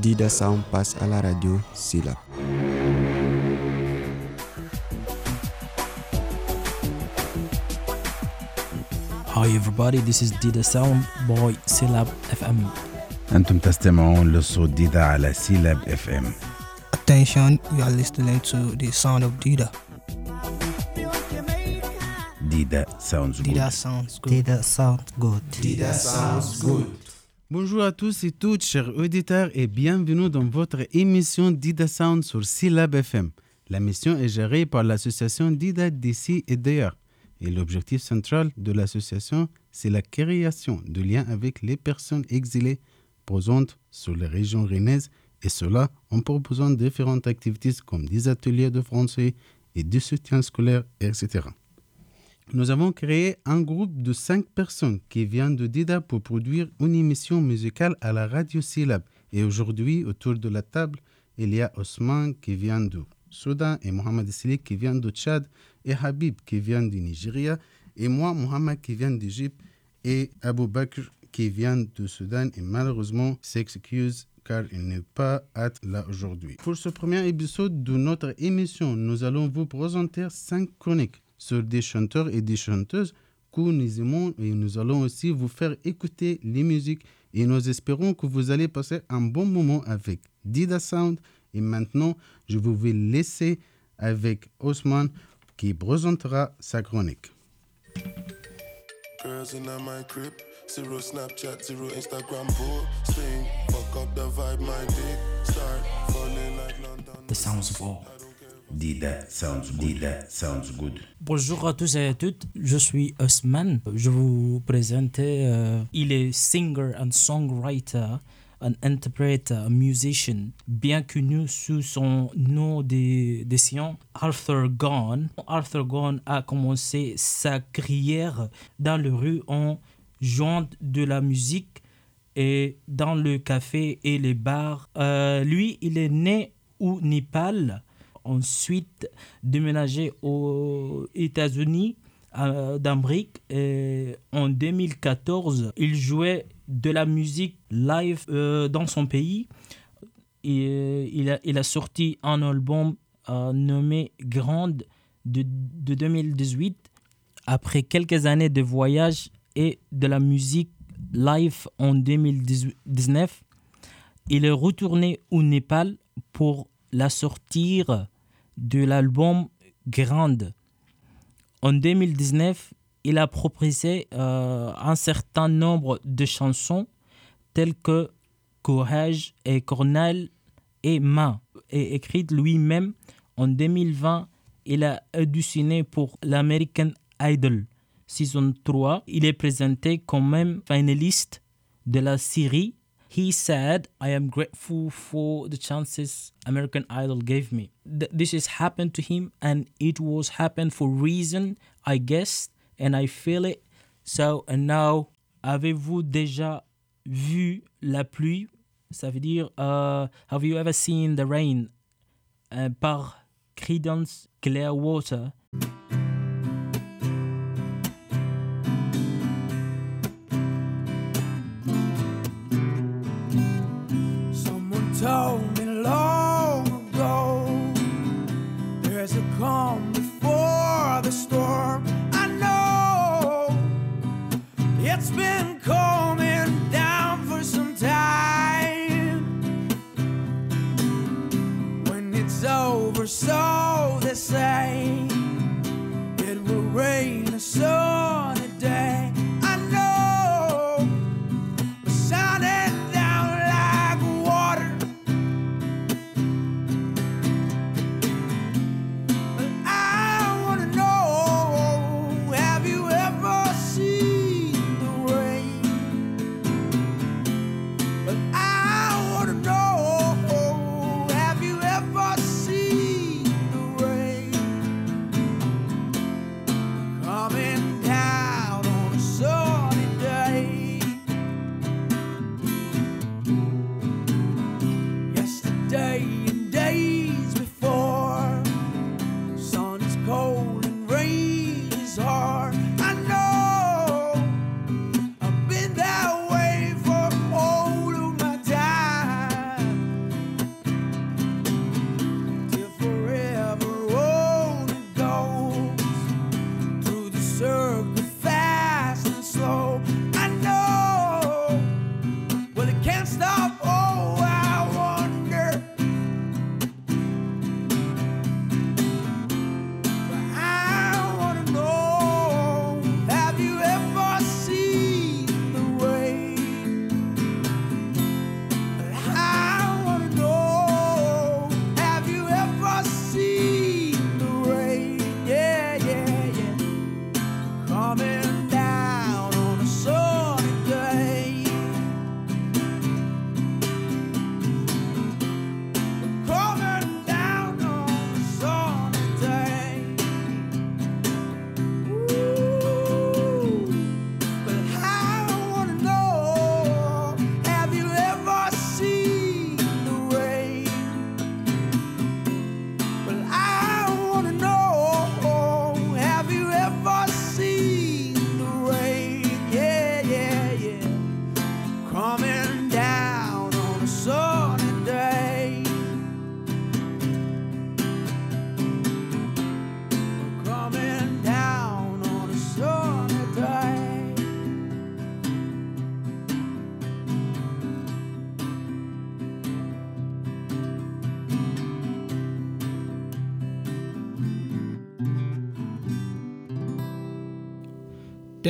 Dida Sound passe à la radio Silab. Hi everybody, this is Dida Sound by Silab FM. أنتم تستمعون لصوت ديدا على سيلاب اف ام Attention, you are listening to the sound of Dida. ديدا ساوندز Dida sounds good. Dida sound good. Bonjour à tous et toutes, chers auditeurs, et bienvenue dans votre émission Dida Sound sur Syllab FM. La mission est gérée par l'association Dida d'ici et d'ailleurs. Et l'objectif central de l'association, c'est la création de liens avec les personnes exilées présentes sur les régions rennaises, et cela en proposant différentes activités comme des ateliers de français et du soutien scolaire, etc. Nous avons créé un groupe de cinq personnes qui viennent de Dida pour produire une émission musicale à la radio Syllab. Et aujourd'hui, autour de la table, il y a Osman qui vient du Soudan et Mohamed Sili qui vient du Tchad et Habib qui vient du Nigeria et moi, Mohamed qui vient d'Égypte et Abou Bakr qui vient du Soudan et malheureusement s'excuse car il n'est pas là aujourd'hui. Pour ce premier épisode de notre émission, nous allons vous présenter cinq chroniques sur des chanteurs et des chanteuses que nous aimons et nous allons aussi vous faire écouter les musiques et nous espérons que vous allez passer un bon moment avec Dida Sound et maintenant je vous vais laisser avec Osman qui présentera sa chronique. Girls in my crib, zero Snapchat, zero Instagram posting. Fuck up the vibe, my dick start falling like London. The sounds of all. Good. Bonjour à tous et à toutes, je suis Osman. Je vous présente, euh, il est singer and songwriter, un interprète, un musician, bien connu sous son nom de, de Arthur Gone. Arthur Gone a commencé sa carrière dans le rue en jouant de la musique et dans le café et les bars. Euh, lui, il est né au Népal ensuite déménagé aux États-Unis d'Amérique. En 2014, il jouait de la musique live euh, dans son pays. Et, euh, il, a, il a sorti un album euh, nommé Grande de, de 2018. Après quelques années de voyage et de la musique live en 2019, il est retourné au Népal pour la sortir de l'album Grande. En 2019, il a proposé euh, un certain nombre de chansons telles que Courage et Cornell et Main. Et écrite lui-même en 2020, il a auditionné pour l'American Idol saison 3. Il est présenté comme même finaliste de la série. He said, I am grateful for the chances American Idol gave me. Th- this has happened to him and it was happened for reason, I guess, and I feel it. So, and now, avez-vous déjà vu la pluie? Ça veut dire, uh, have you ever seen the rain? Euh, par Creedence Clearwater. Oh.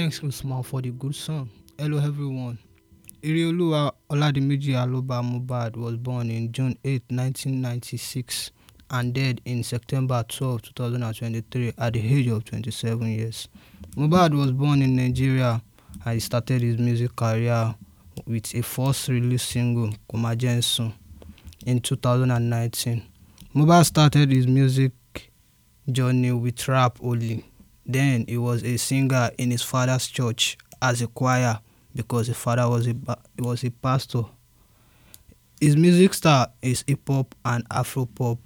Thanks, Usman, for the good song. Hello, everyone. Irioluwa Oladimeji Aloba Mubad was born in June 8, 1996 and died in September 12, 2023 at the age of 27 years. Mubad was born in Nigeria and he started his music career with a first release single, Kumajensu, in 2019. Mubad started his music journey with rap only. Then he was a singer in his father's church as a choir because his father was a was a pastor. His music style is hip hop and Afro pop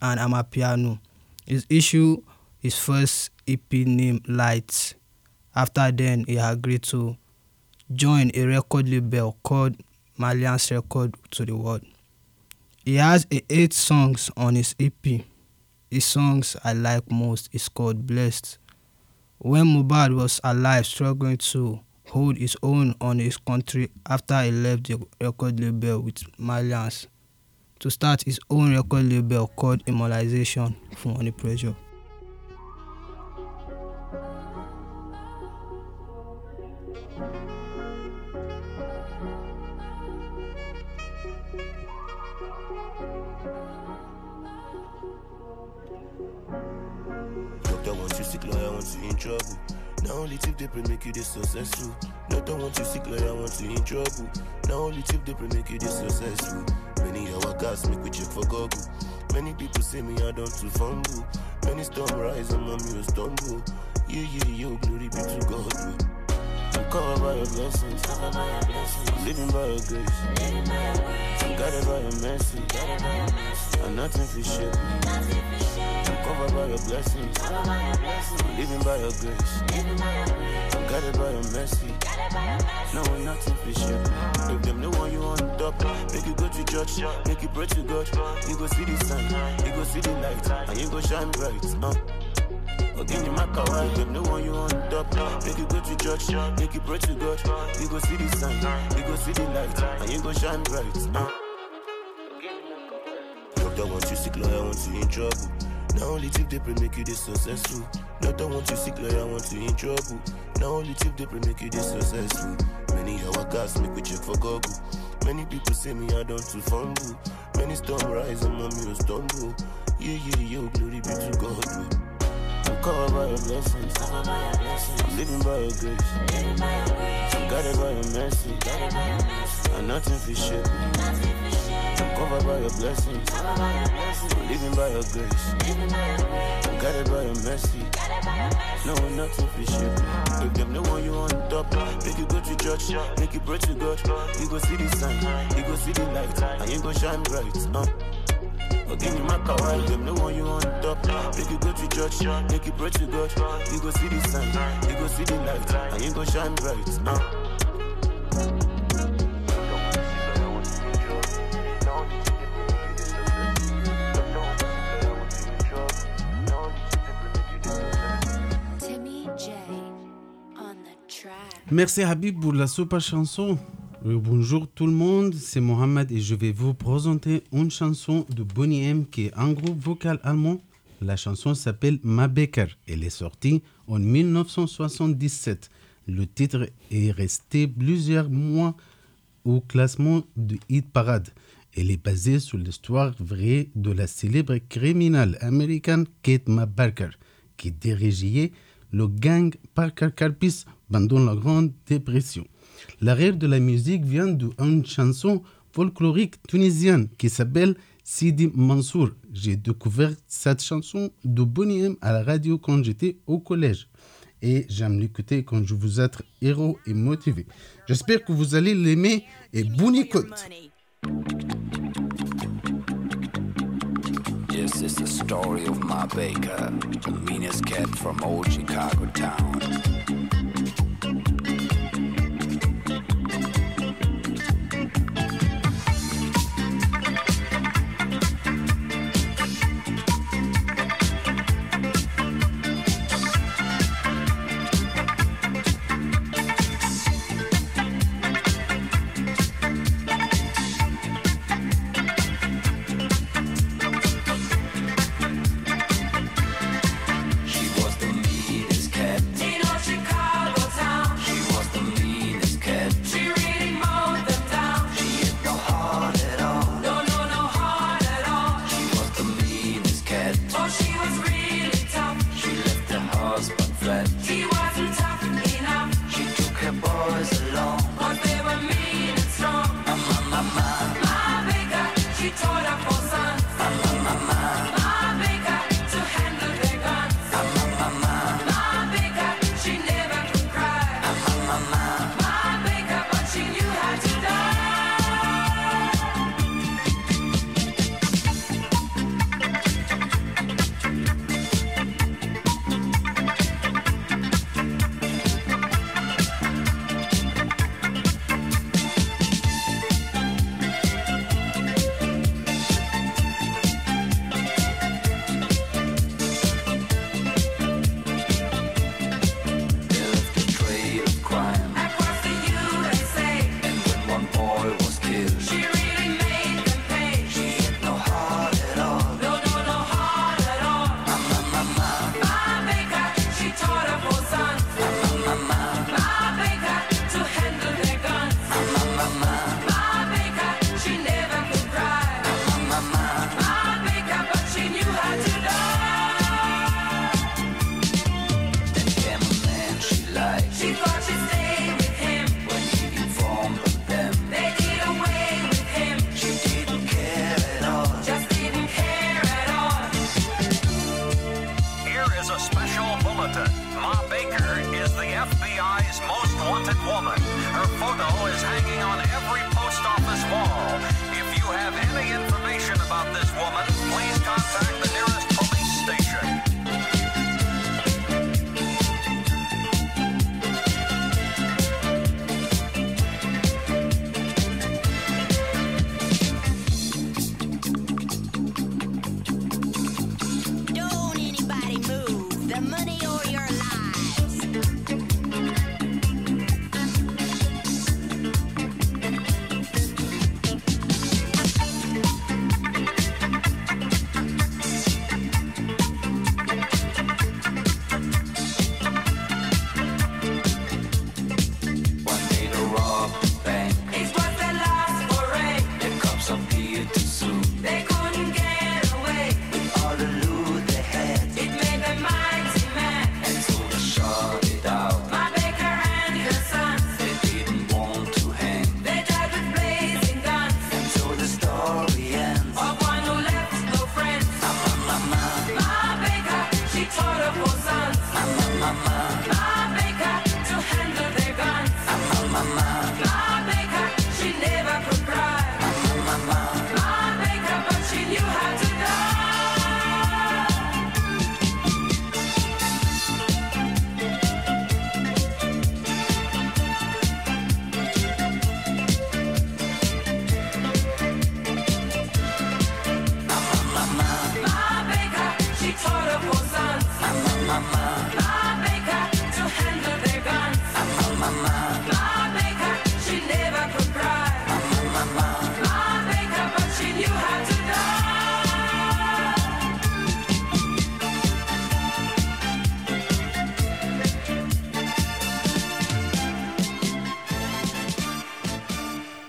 and amapiano. His issue his first EP name Lights. After then, he agreed to join a record label called Malians Record to the World. He has eight songs on his EP. His songs I like most is called Blessed. When Mubad was alive, struggling to hold his own on his country after he left the record label with Malians to start his own record label called Immortalization for Money Pressure. Trouble. Now only tip they make you this successful. Doctor want you sick, lawyer want you in trouble. Now only tip they make you this successful. Many hour gas make we check for Google. Many people say me I don't too fumble. Many storm rise and my muse stumble. Yeah, yeah, yo, glory be to God. I'm covered by your blessings. I'm living by your grace. I'm guided by your mercy. And nothing for shit. I'm covered by your blessings. I'm living by your grace. I'm guided by your mercy. No, nothing for shit. If them no one you on top, make you go to church, make you pray to God. You go see the sun, you go see the light, and you go shine bright. Uh. Again, you my kawaii, them no one you on top. Make you go to church, make you pray to God. You go see the sun, you go see the light, and you go shine bright. Uh. Doctor want you sick, lawyer want you in trouble. Now only tip they pray make you this successful. Doctor want you sick, lawyer want you in trouble. Now only tip they pray make you this successful. Many hour gas make we check for Google. Many people say me I don't too fumble. Many storm rise and my muse stumble. Yeah, yeah, yo, glory be to God. I'm covered by your blessings. I'm living by your grace. I'm guided by your mercy. And nothing for shit. I'm covered by your blessings. I'm living by your grace. I'm guided by your mercy. No, nothing for shit. If them no one you on top, make you go to church, make you pray to God. You go see the sun, you go see the light, and you go shine bright. Uh. You my kawaii, them no one you on top. Make you go to church, make you pray to God. You go see the sun, you go see the light, and you go shine bright. Timmy J on the track. Merci Habib pour la super chanson. Euh, bonjour tout le monde, c'est Mohamed et je vais vous présenter une chanson de Bonnie M qui est un groupe vocal allemand. La chanson s'appelle Ma Becker. Elle est sortie en 1977. Le titre est resté plusieurs mois au classement de Hit Parade. Elle est basée sur l'histoire vraie de la célèbre criminelle américaine Kate McBarker, qui dirigeait le gang Parker Carpis pendant la Grande Dépression. L'arrière de la musique vient d'une chanson folklorique tunisienne qui s'appelle Sidi Mansour. J'ai découvert cette chanson de Bonnie M à la radio quand j'étais au collège. Et j'aime l'écouter quand je vous êtes héros et motivé. J'espère que vous allez l'aimer et bonne écoute. This is the story of my baker, the meanest cat from old Chicago town.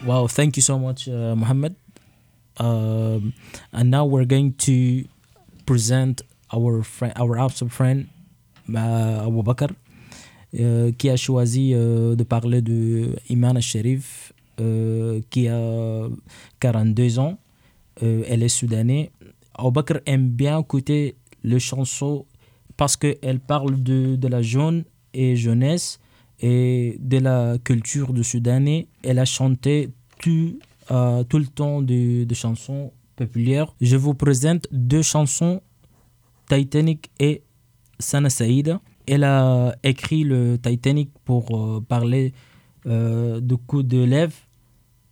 Wow, thank you so much, uh, Mohammed. Um, and now we're going to present our friend, our awesome friend, uh, Abu Bakr, euh, qui a choisi euh, de parler de Iman euh, qui a 42 ans. Elle est soudanais. Abu Bakr aime bien écouter les chansons parce qu'elle parle de, de la jeune et jeunesse et de la culture du Soudanais. Elle a chanté tout, euh, tout le temps de, de chansons populaires. Je vous présente deux chansons, Titanic et Sana Saïda. Elle a écrit le Titanic pour euh, parler euh, de coups de lèvres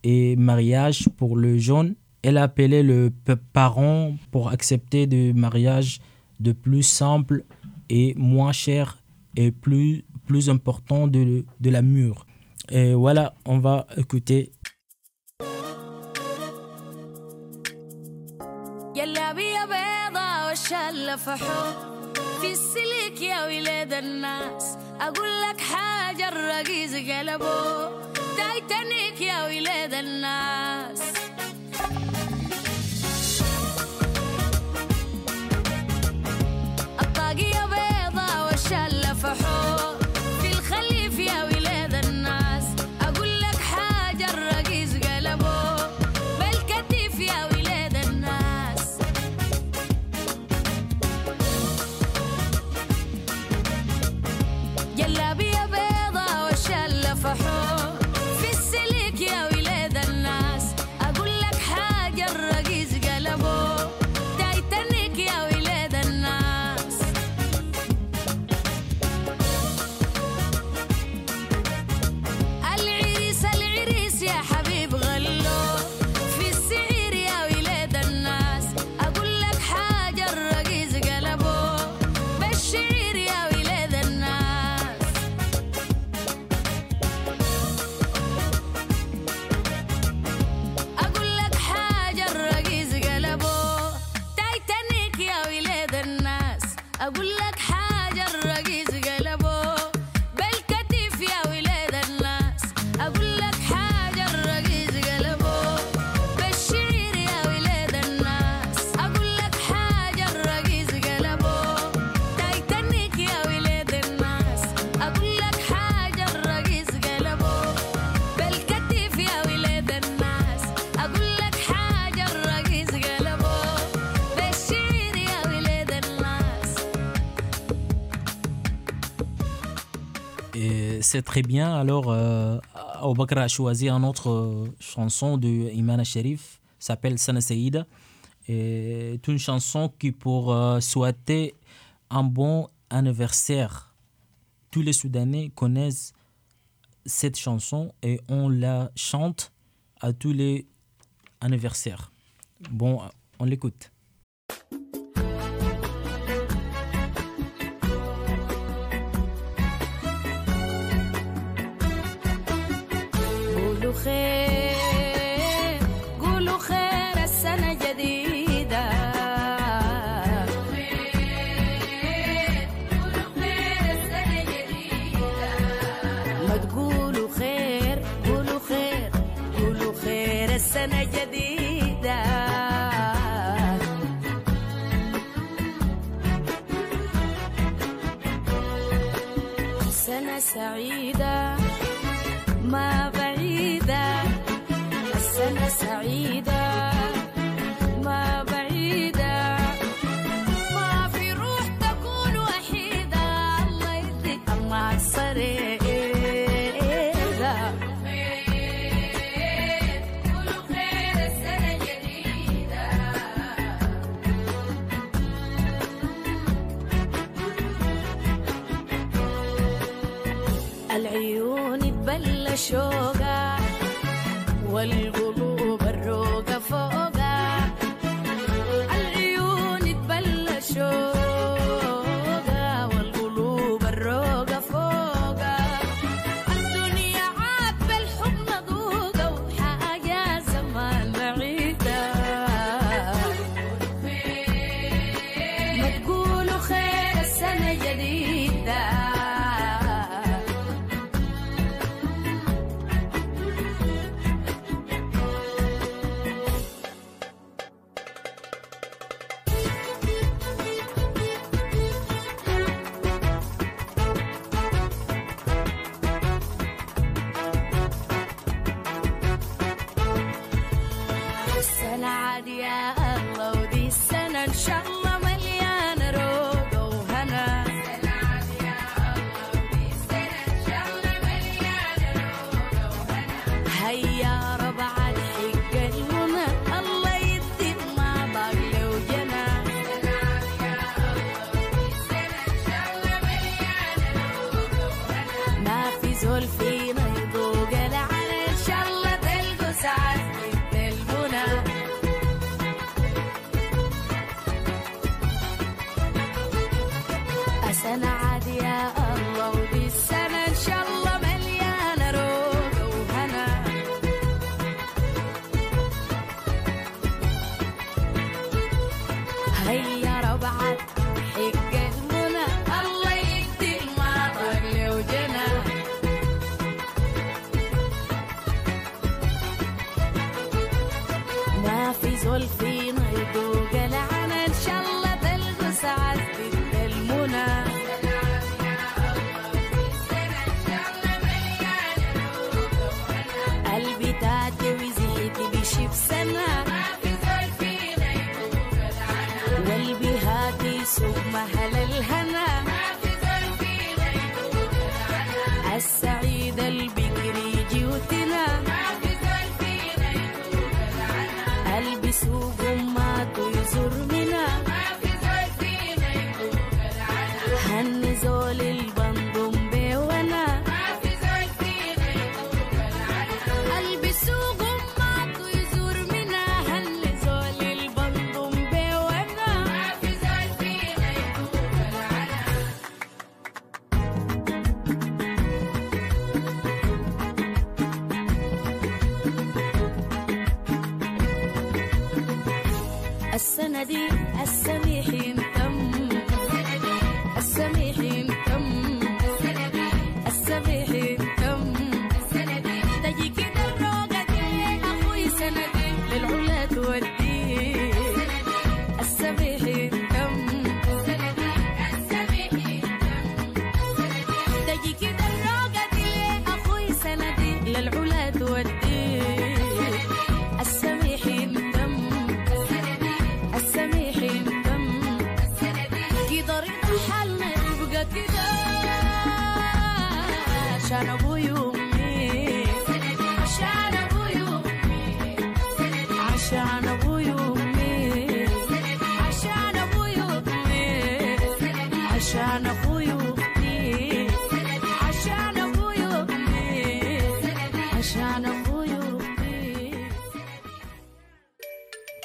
et mariage pour le jeune. Elle a appelé le parent pour accepter des mariages de plus simple et moins cher et plus, plus important de, de l'amour. Et voilà, on va écouter بيضة وشلة فحوط في السلك يا ولاد الناس. أقول لك حاجة الرقيز قلبه. تايتانيك يا ولاد الناس. C'est très bien. Alors, euh, Abu Bakr a choisi une autre euh, chanson de Iman Sharif, s'appelle Sana Saïda. Et C'est une chanson qui pour euh, souhaiter un bon anniversaire. Tous les Soudanais connaissent cette chanson et on la chante à tous les anniversaires. Bon, on l'écoute. خير قولوا خير السنة جديدة. تقولوا خير قولوا خير. قولوا خير السنة جديدة. سنة هيا هالنزول البرد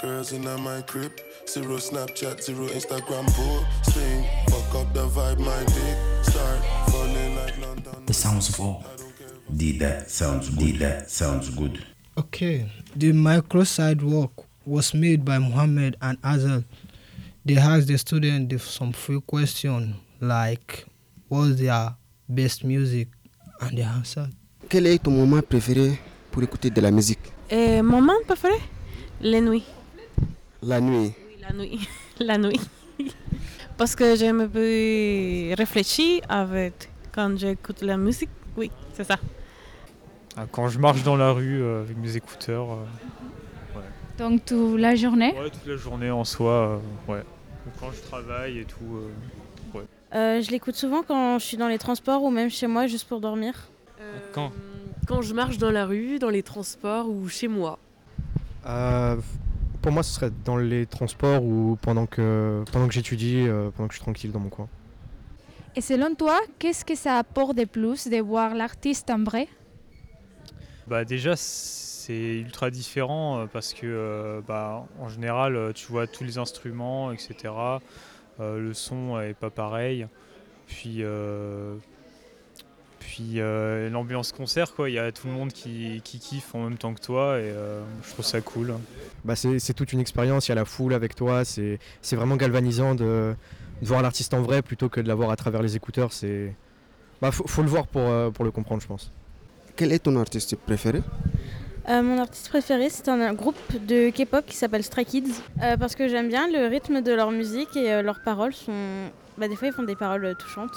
Girls in my crib, zero Snapchat, zero Instagram posting. Fuck up the vibe, my dick start falling like London. The sounds of all. Dida sounds good. Dida sounds good. Okay, the micro sidewalk was made by Muhammad and Azal. They asked the students some free questions like, what's their best music? And they answered. Quel est ton moment préféré pour écouter de la musique eh, Et moment préféré Les nuits. La nuit. Oui, la nuit. la nuit. Parce que j'aime un peu réfléchir avec quand j'écoute la musique. Oui, c'est ça. Ah, Quand je marche dans la rue euh, avec mes écouteurs. euh, ouais. Donc toute la journée? Ouais, toute la journée en soi, euh, ouais. Ou quand je travaille et tout, euh, ouais. Euh, je l'écoute souvent quand je suis dans les transports ou même chez moi juste pour dormir. Quand? Quand je marche dans la rue, dans les transports ou chez moi. Pour moi, ce serait dans les transports ou pendant que, pendant que j'étudie, euh, pendant que je suis tranquille dans mon coin. Et selon toi, qu'est-ce que ça apporte de plus de voir l'artiste en vrai? Bah déjà c'est ultra différent euh, parce que euh, bah, en général tu vois tous les instruments etc. Euh, le son est pas pareil. Puis euh, puis euh, l'ambiance concert quoi, il y a tout le monde qui, qui kiffe en même temps que toi et euh, je trouve ça cool. Bah, c'est toute une expérience, il y a la foule avec toi, c'est c'est vraiment galvanisant de, de voir l'artiste en vrai plutôt que de l'avoir à travers les écouteurs. C'est bah, faut, faut le voir pour, euh, pour le comprendre, je pense. Quel est ton artiste préféré? Euh, mon artiste préféré, c'est un, un groupe de K-pop qui s'appelle Stray Kids. Euh, parce que j'aime bien le rythme de leur musique et euh, leurs paroles sont. Bah, des fois, ils font des paroles touchantes.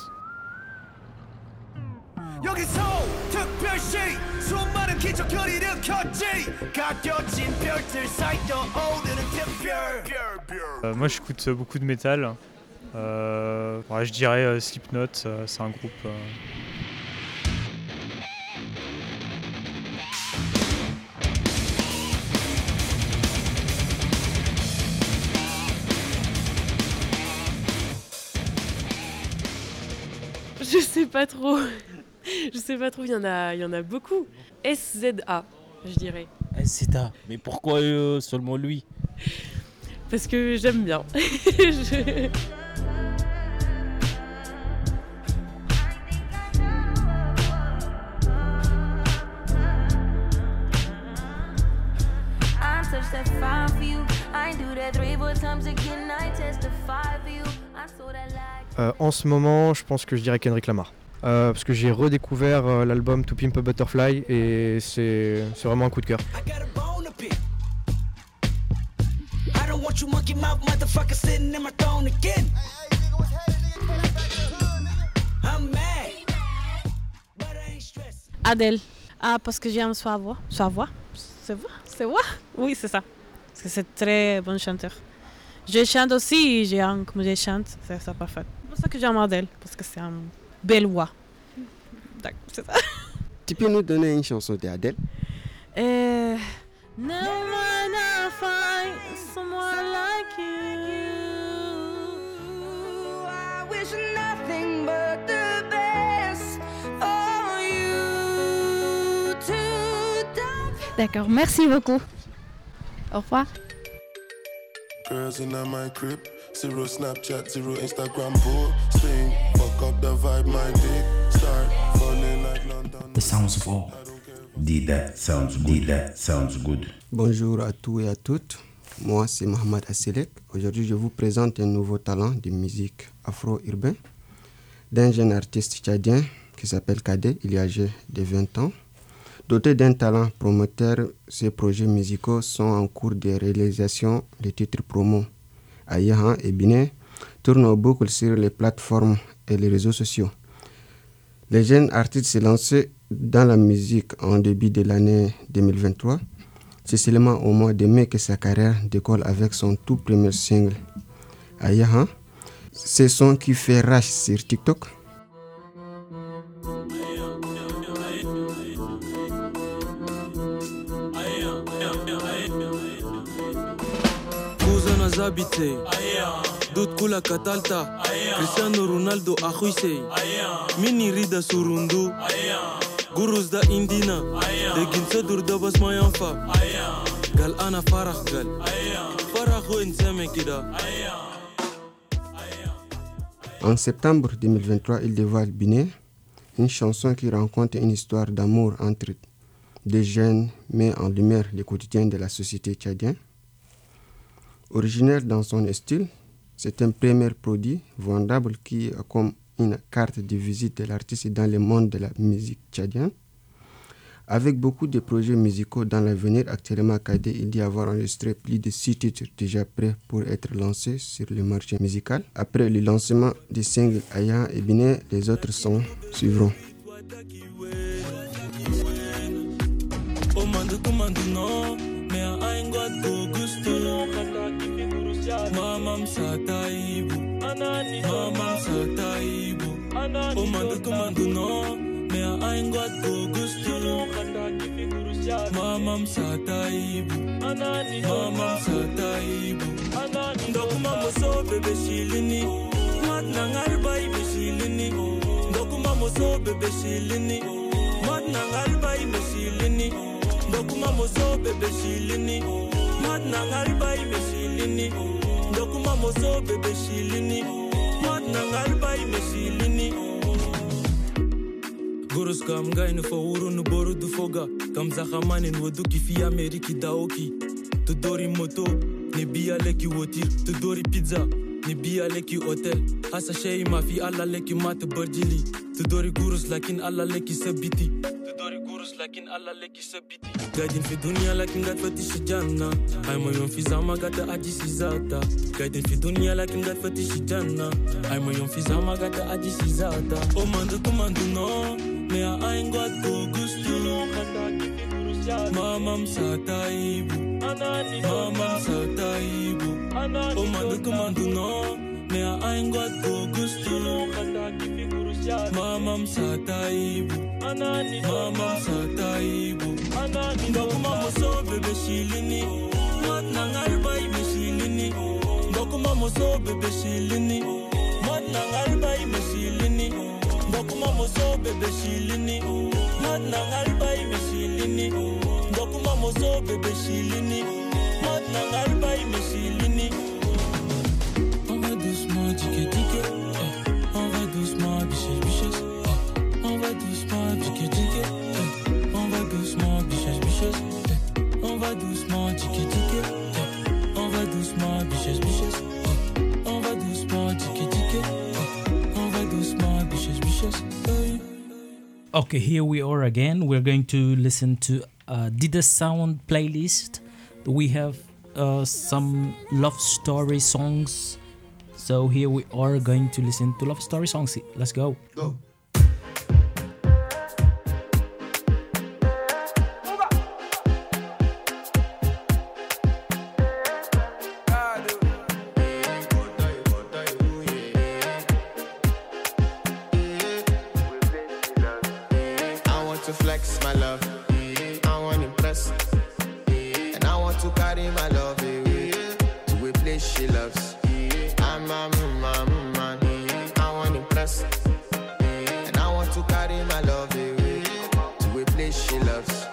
여기서 특별시 수많은 기적거리를 켰지 가려진 별들 사이로 오르는 특별 Euh, moi, j'écoute beaucoup de métal. Euh, ouais, je dirais euh, Slipknot, euh, c'est un groupe. euh, Je sais pas trop. Je sais pas trop, il y en a, il y en a beaucoup. SZA, je dirais. SZA. Mais pourquoi euh, seulement lui? Parce que j'aime bien. Je-. Euh, en ce moment, je pense que je dirais Kendrick Lamar. Euh, parce que j'ai redécouvert euh, l'album To Pimp a Butterfly et c'est c'est vraiment un coup de cœur. I don't want you monkey mouth motherfucker sitting in my throne again I'm mad Adèle. Ah, parce que j'aime sa voix. Sa voix? C'est voix C'est voix Oui, c'est ça. Parce que c'est très bon chanteur. Je chante aussi, j'aime comme je chante. C'est ça, parfait. C'est pour ça que j'aime Adèle. Parce que c'est une belle voix. D'accord, c'est ça. Tu peux nous donner une chanson d'Adèle? Eh, No one I find someone like you. I wish nothing but the best for you to D'accord, merci beaucoup. Au revoir. Girls in my crib, zero Snapchat, zero Instagram posting. Fuck up the vibe, my dick start falling like London. The sounds of all. Dida sounds good. Dida sounds good. Bonjour à tous et à toutes. Moi, c'est Mohamed Asselek. Aujourd'hui, je vous présente un nouveau talent de musique afro-urbain d'un jeune artiste tchadien qui s'appelle Kadé. Il est âgé de 20 ans. Doté d'un talent promoteur, ses projets musicaux sont en cours de réalisation. Les titres promo Ayahan et Biné tournent beaucoup sur les plateformes et les réseaux sociaux. Le jeune artiste s'est lancé dans la musique en début de l'année 2023. C'est seulement au mois de mai que sa carrière décolle avec son tout premier single, Ayahan. C'est son qui fait rage sur TikTok. Kuzana zabite Dut kula katalta. Cristiano Ronaldo ahuise Mini rida surundu. Gurus da indina. De ginsa dur da bas mayanfa Gal ana farah gal. Farah ho inseme kida. En septembre 2023, il dévoile Biné, une chanson qui raconte une histoire d'amour entre deux jeunes, met en lumière le quotidien de la société tchadienne. Originaire dans son style, c'est un premier produit vendable qui a comme une carte de visite de l'artiste dans le monde de la musique tchadienne. Avec beaucoup de projets musicaux dans l'avenir, actuellement Kadé, il dit avoir enregistré plus de six titres déjà prêts pour être lancés sur le marché musical. Après le lancement des singles Aya et Biné, les autres sons suivront. Mamam sa taibu Mamam Ndokuma moso bebe shilini. Mat nangar bai be shilini. Ndokuma moso bebe shilini. Mat nangar bai be shilini. Ndokuma moso bebe shilini. Mat nangar bai be shilini. Ndokuma moso bebe shilini. Mat nangar bai be goroska mngaine fo wuro no boro du foga. Kamzaxamanen wo du kifiya meri ki daoki tu dori moto ne biya leki wotir tu dori pizza ne biya leki hotel. Hasa shei mafi alla leki mate barjili tu dori gurus lakin alla sabiti لكن الله لك يثبتي قاعدين في دنيا لكن قاعد فتش الجنة هاي ما يوم في زعما me a ain't got go goose to know My mom sataibu My mom sataibu Oh my look man to know Me a ain't got go gusto. Mama know My mom sataibu My mom sataibu Ndakuma moso bebe shilini Mat nangar bai be shilini Ndakuma moso bebe shilini Mat nangar bai be shilini dokuma moso bebe shilini mod na ngai bai mishilini dokuma moso bebe shilini mod na ngai bai mishilini Okay, here we are again. We're going to listen to uh, Dida Sound playlist. We have uh, some love story songs. So here we are going to listen to love story songs. Let's go. Go. I want impress. And I want to carry my love away to a place she loves. I'm a man, man. I want impress. And I want to carry my love away to a place she loves.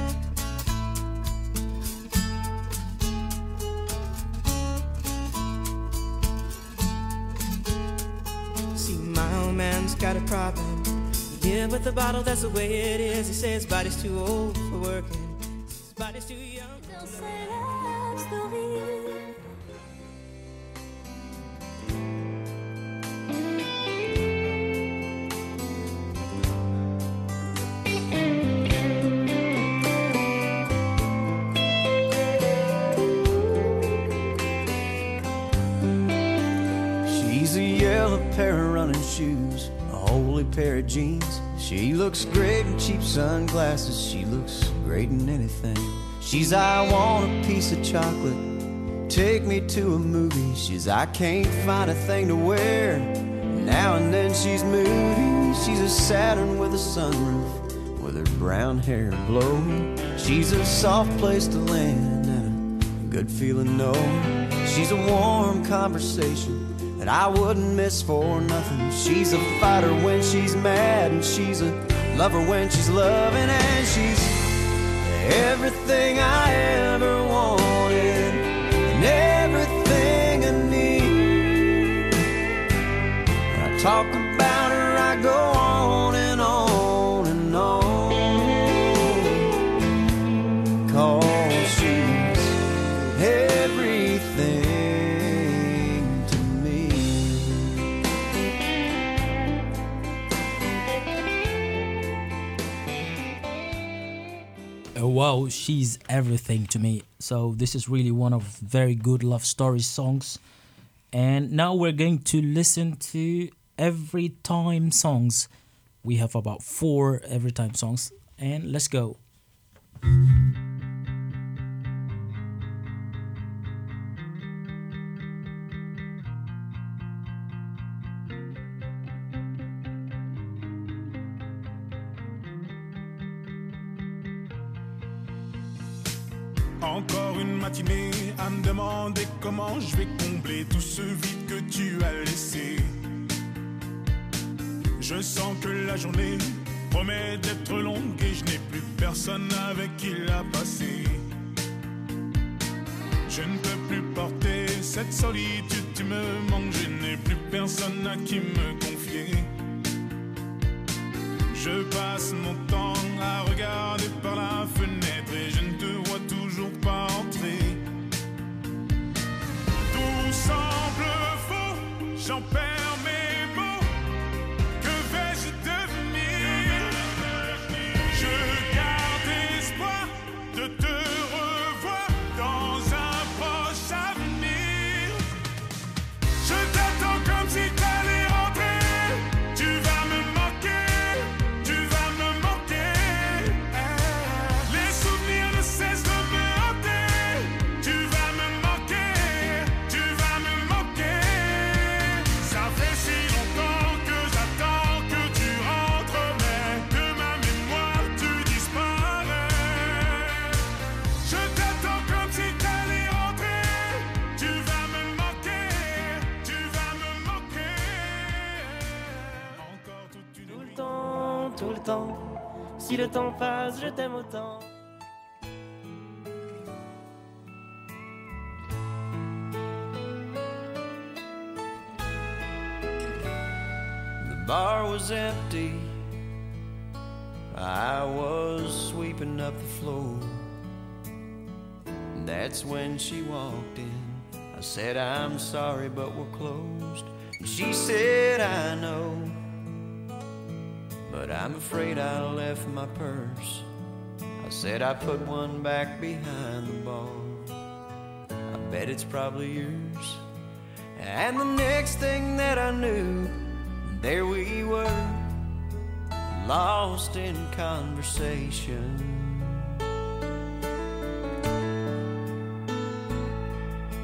With the bottle, that's the way it is. He says body's too old for working. His body's too young. She's a yellow pair of running shoes, a holy pair of jeans. She looks great in cheap sunglasses. She looks great in anything. She's I want a piece of chocolate. Take me to a movie. She's I can't find a thing to wear. Now and then she's moody. She's a Saturn with a sunroof, with her brown hair blowing. She's a soft place to land and a good feeling knowing. She's a warm conversation that I wouldn't miss for nothing. She's a fighter when she's mad, and she's a lover when she's loving, and she's everything I ever wanted, and everything I need. I talk wow, she's everything to me. So this is really one of very good love story songs. And now we're going to listen to every time songs. We have about four every time songs, and let's go. Le temps passe, je t'aime autant. The bar was empty. I was sweeping up the floor. That's when she walked in. I said, I'm sorry, but we're closed. And she said, I know. But I'm afraid I left my purse. I said, I put one back behind the bar. I bet it's probably yours. And the next thing that I knew, there we were, lost in conversation.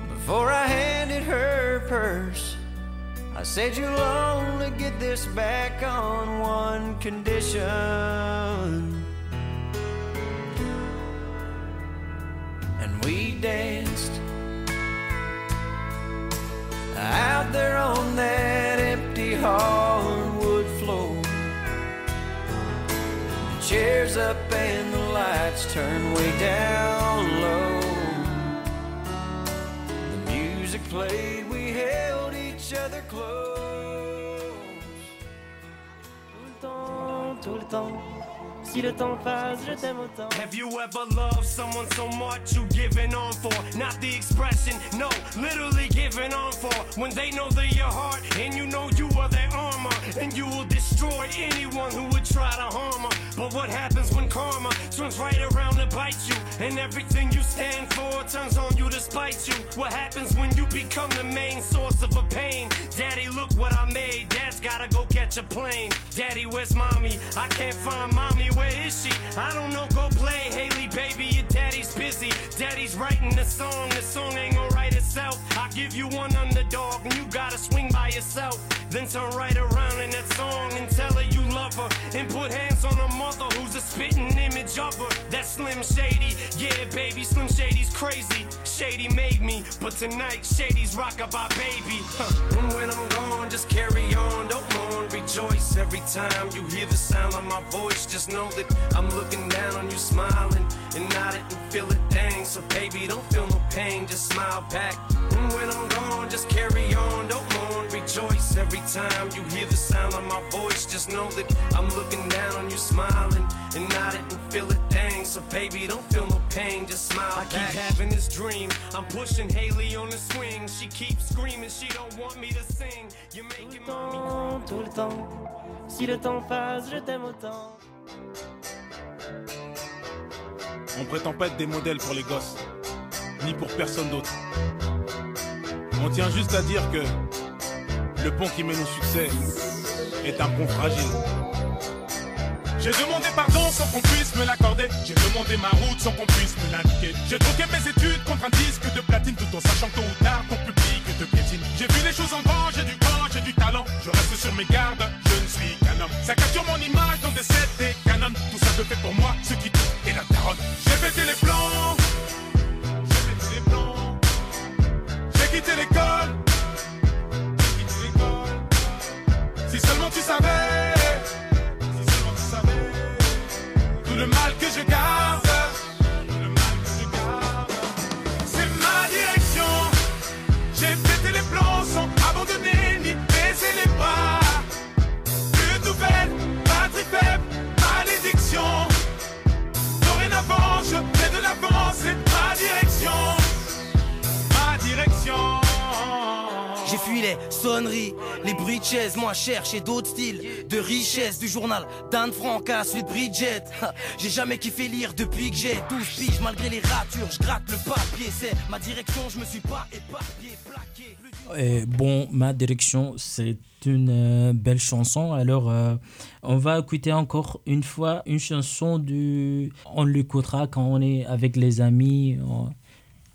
Before I handed her purse, I said, You'll only get this back on one condition. And we danced out there on that empty hardwood floor. The chairs up and the lights turned way down low. The music played, tout le temps. Si le temps passe, je t'aime autant. Have you ever loved someone so much you giving on for? Not the expression, no, literally giving on for. When they know they're your heart and you know you are their armor, and you will destroy anyone who would try to harm her. But what happens when karma turns right around to bite you? And everything you stand for turns on you to spite you. What happens when you become the main source of a pain? Daddy, look what I made. Dad's gotta go catch a plane. Daddy, where's mommy? I can't find mommy. Where is she? I don't know. Go play, Haley, baby. Your daddy's busy. Daddy's writing the song. The song ain't gonna write itself. I give you one underdog, and you gotta swing by yourself. Then turn right around in that song and tell her you love her. And put hands on her mother, who's a spitting image of her. That Slim Shady. Yeah, baby. Slim Shady's crazy. Shady made me, but tonight Shady's rockin' by baby. Huh. And when I'm gone, just carry on, don't mourn, rejoice. Every time you hear the sound of my voice, just know that I'm looking down on you, smiling and nodding and feel it. Dang, so baby, don't feel no pain, just smile back. And when I'm gone, just carry on, don't mourn, rejoice. Every time you hear the sound of my voice, just know that I'm looking down on you, smiling and nodding and feel it. Dang, so baby, don't feel no pain, just smile I keep having this dream. I'm pushing Haley on the swing. She keeps screaming, she don't want me to sing. You're making mommy cry. Tout le temps, si le temps passe, je t'aime autant. On prétend pas être des modèles pour les gosses, ni pour personne d'autre. On tient juste à dire que le pont qui mène au succès est un pont fragile. J'ai demandé pardon sans qu'on puisse me l'accorder. J'ai demandé ma route sans qu'on puisse me l'indiquer. J'ai troqué mes études contre un disque de platine tout en sachant tôt ou tard ton public te piétine. J'ai vu les choses en grand, j'ai du grand, j'ai du talent. Je reste sur mes gardes, je ne suis qu'un homme. Ça capture mon image dans des sets des canons. Tout ça se fait pour moi, ce qui est la taronne. J'ai pété les plans. Quitté l'école. Si seulement tu savais. Les bruits de chaises, moi chercher d'autres styles de richesse du journal d'Anne Frank à de Bridget. J'ai jamais kiffé lire depuis que j'ai 12 piges, malgré les ratures, je gratte le papier, c'est ma direction, je me suis pas éparpillé, plaqué. Et bon, ma direction, c'est une euh, belle chanson. Alors, euh, on va écouter encore une fois une chanson du. On l'écoutera quand on est avec les amis.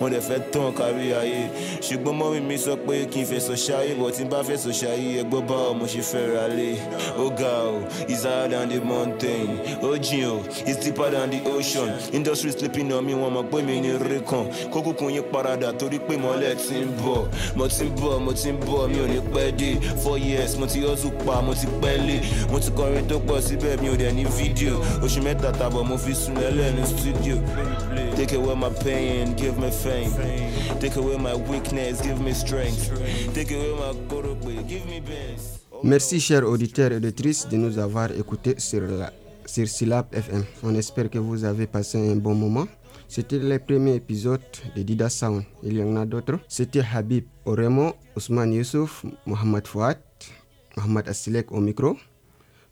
Mo dẹ̀ fẹ́ tán kárí ayé. Ṣùgbọ́n mọ́mí mi sọ pé kí n fẹ̀sọ̀ ṣayé bọ̀ tí n bá fẹ̀sọ̀ ṣayé ẹgbọ́n bá ọmọ ṣe fẹ́ ra lé. Ó ga o it's higher than the mountain. Ó jìn o it's deeper than the ocean. Industry sleeping on me wọn mọ̀ pé mi ní rí kan. Kókùnkùn yín paradà torí pé mọ́lẹ̀ ti ń bọ̀. Mo ti ń bọ̀ mo ti ń bọ̀ mi ò ní pẹ́ dé. Four years mo ti hustle pa mo ti pẹ́ lé. Mo ti kọrin tó pọ̀ síbẹ̀ mi ò dẹ̀ ní fídíò. Oṣù mẹ́ta tàbọ̀ mo fi sùn lẹ́lẹ́ ní studio. Take away my pain give me fame take away my weakness give me strength take away my korokpe give me best. Merci, chers auditeurs et auditrices, de nous avoir écoutés sur, la, sur Syllab FM. On espère que vous avez passé un bon moment. C'était le premier épisode de Dida Sound. Il y en a d'autres. C'était Habib Oremo, Ousmane Youssouf, Mohamed Fouad, Mohamed Assilek au micro.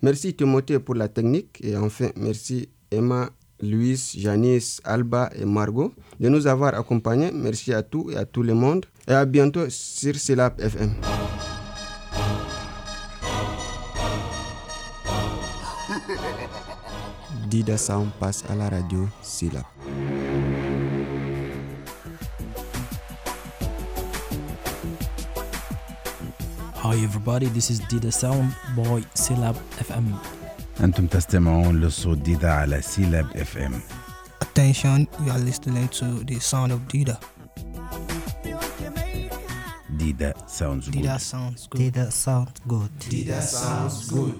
Merci Timothée pour la technique. Et enfin, merci Emma, Louise, Janice, Alba et Margot de nous avoir accompagnés. Merci à tous et à tout le monde. Et à bientôt sur Syllab FM. Dida Sound passe à la radio Syllab. Hi everybody, this is Dida Sound Boy Syllab FM. أنتم تستمعون لصوت ديدا على سيلاب اف ام Attention, you are listening to the sound of Dida. ديدا sounds good Dida sounds good. Dida sounds good. Dida sounds good.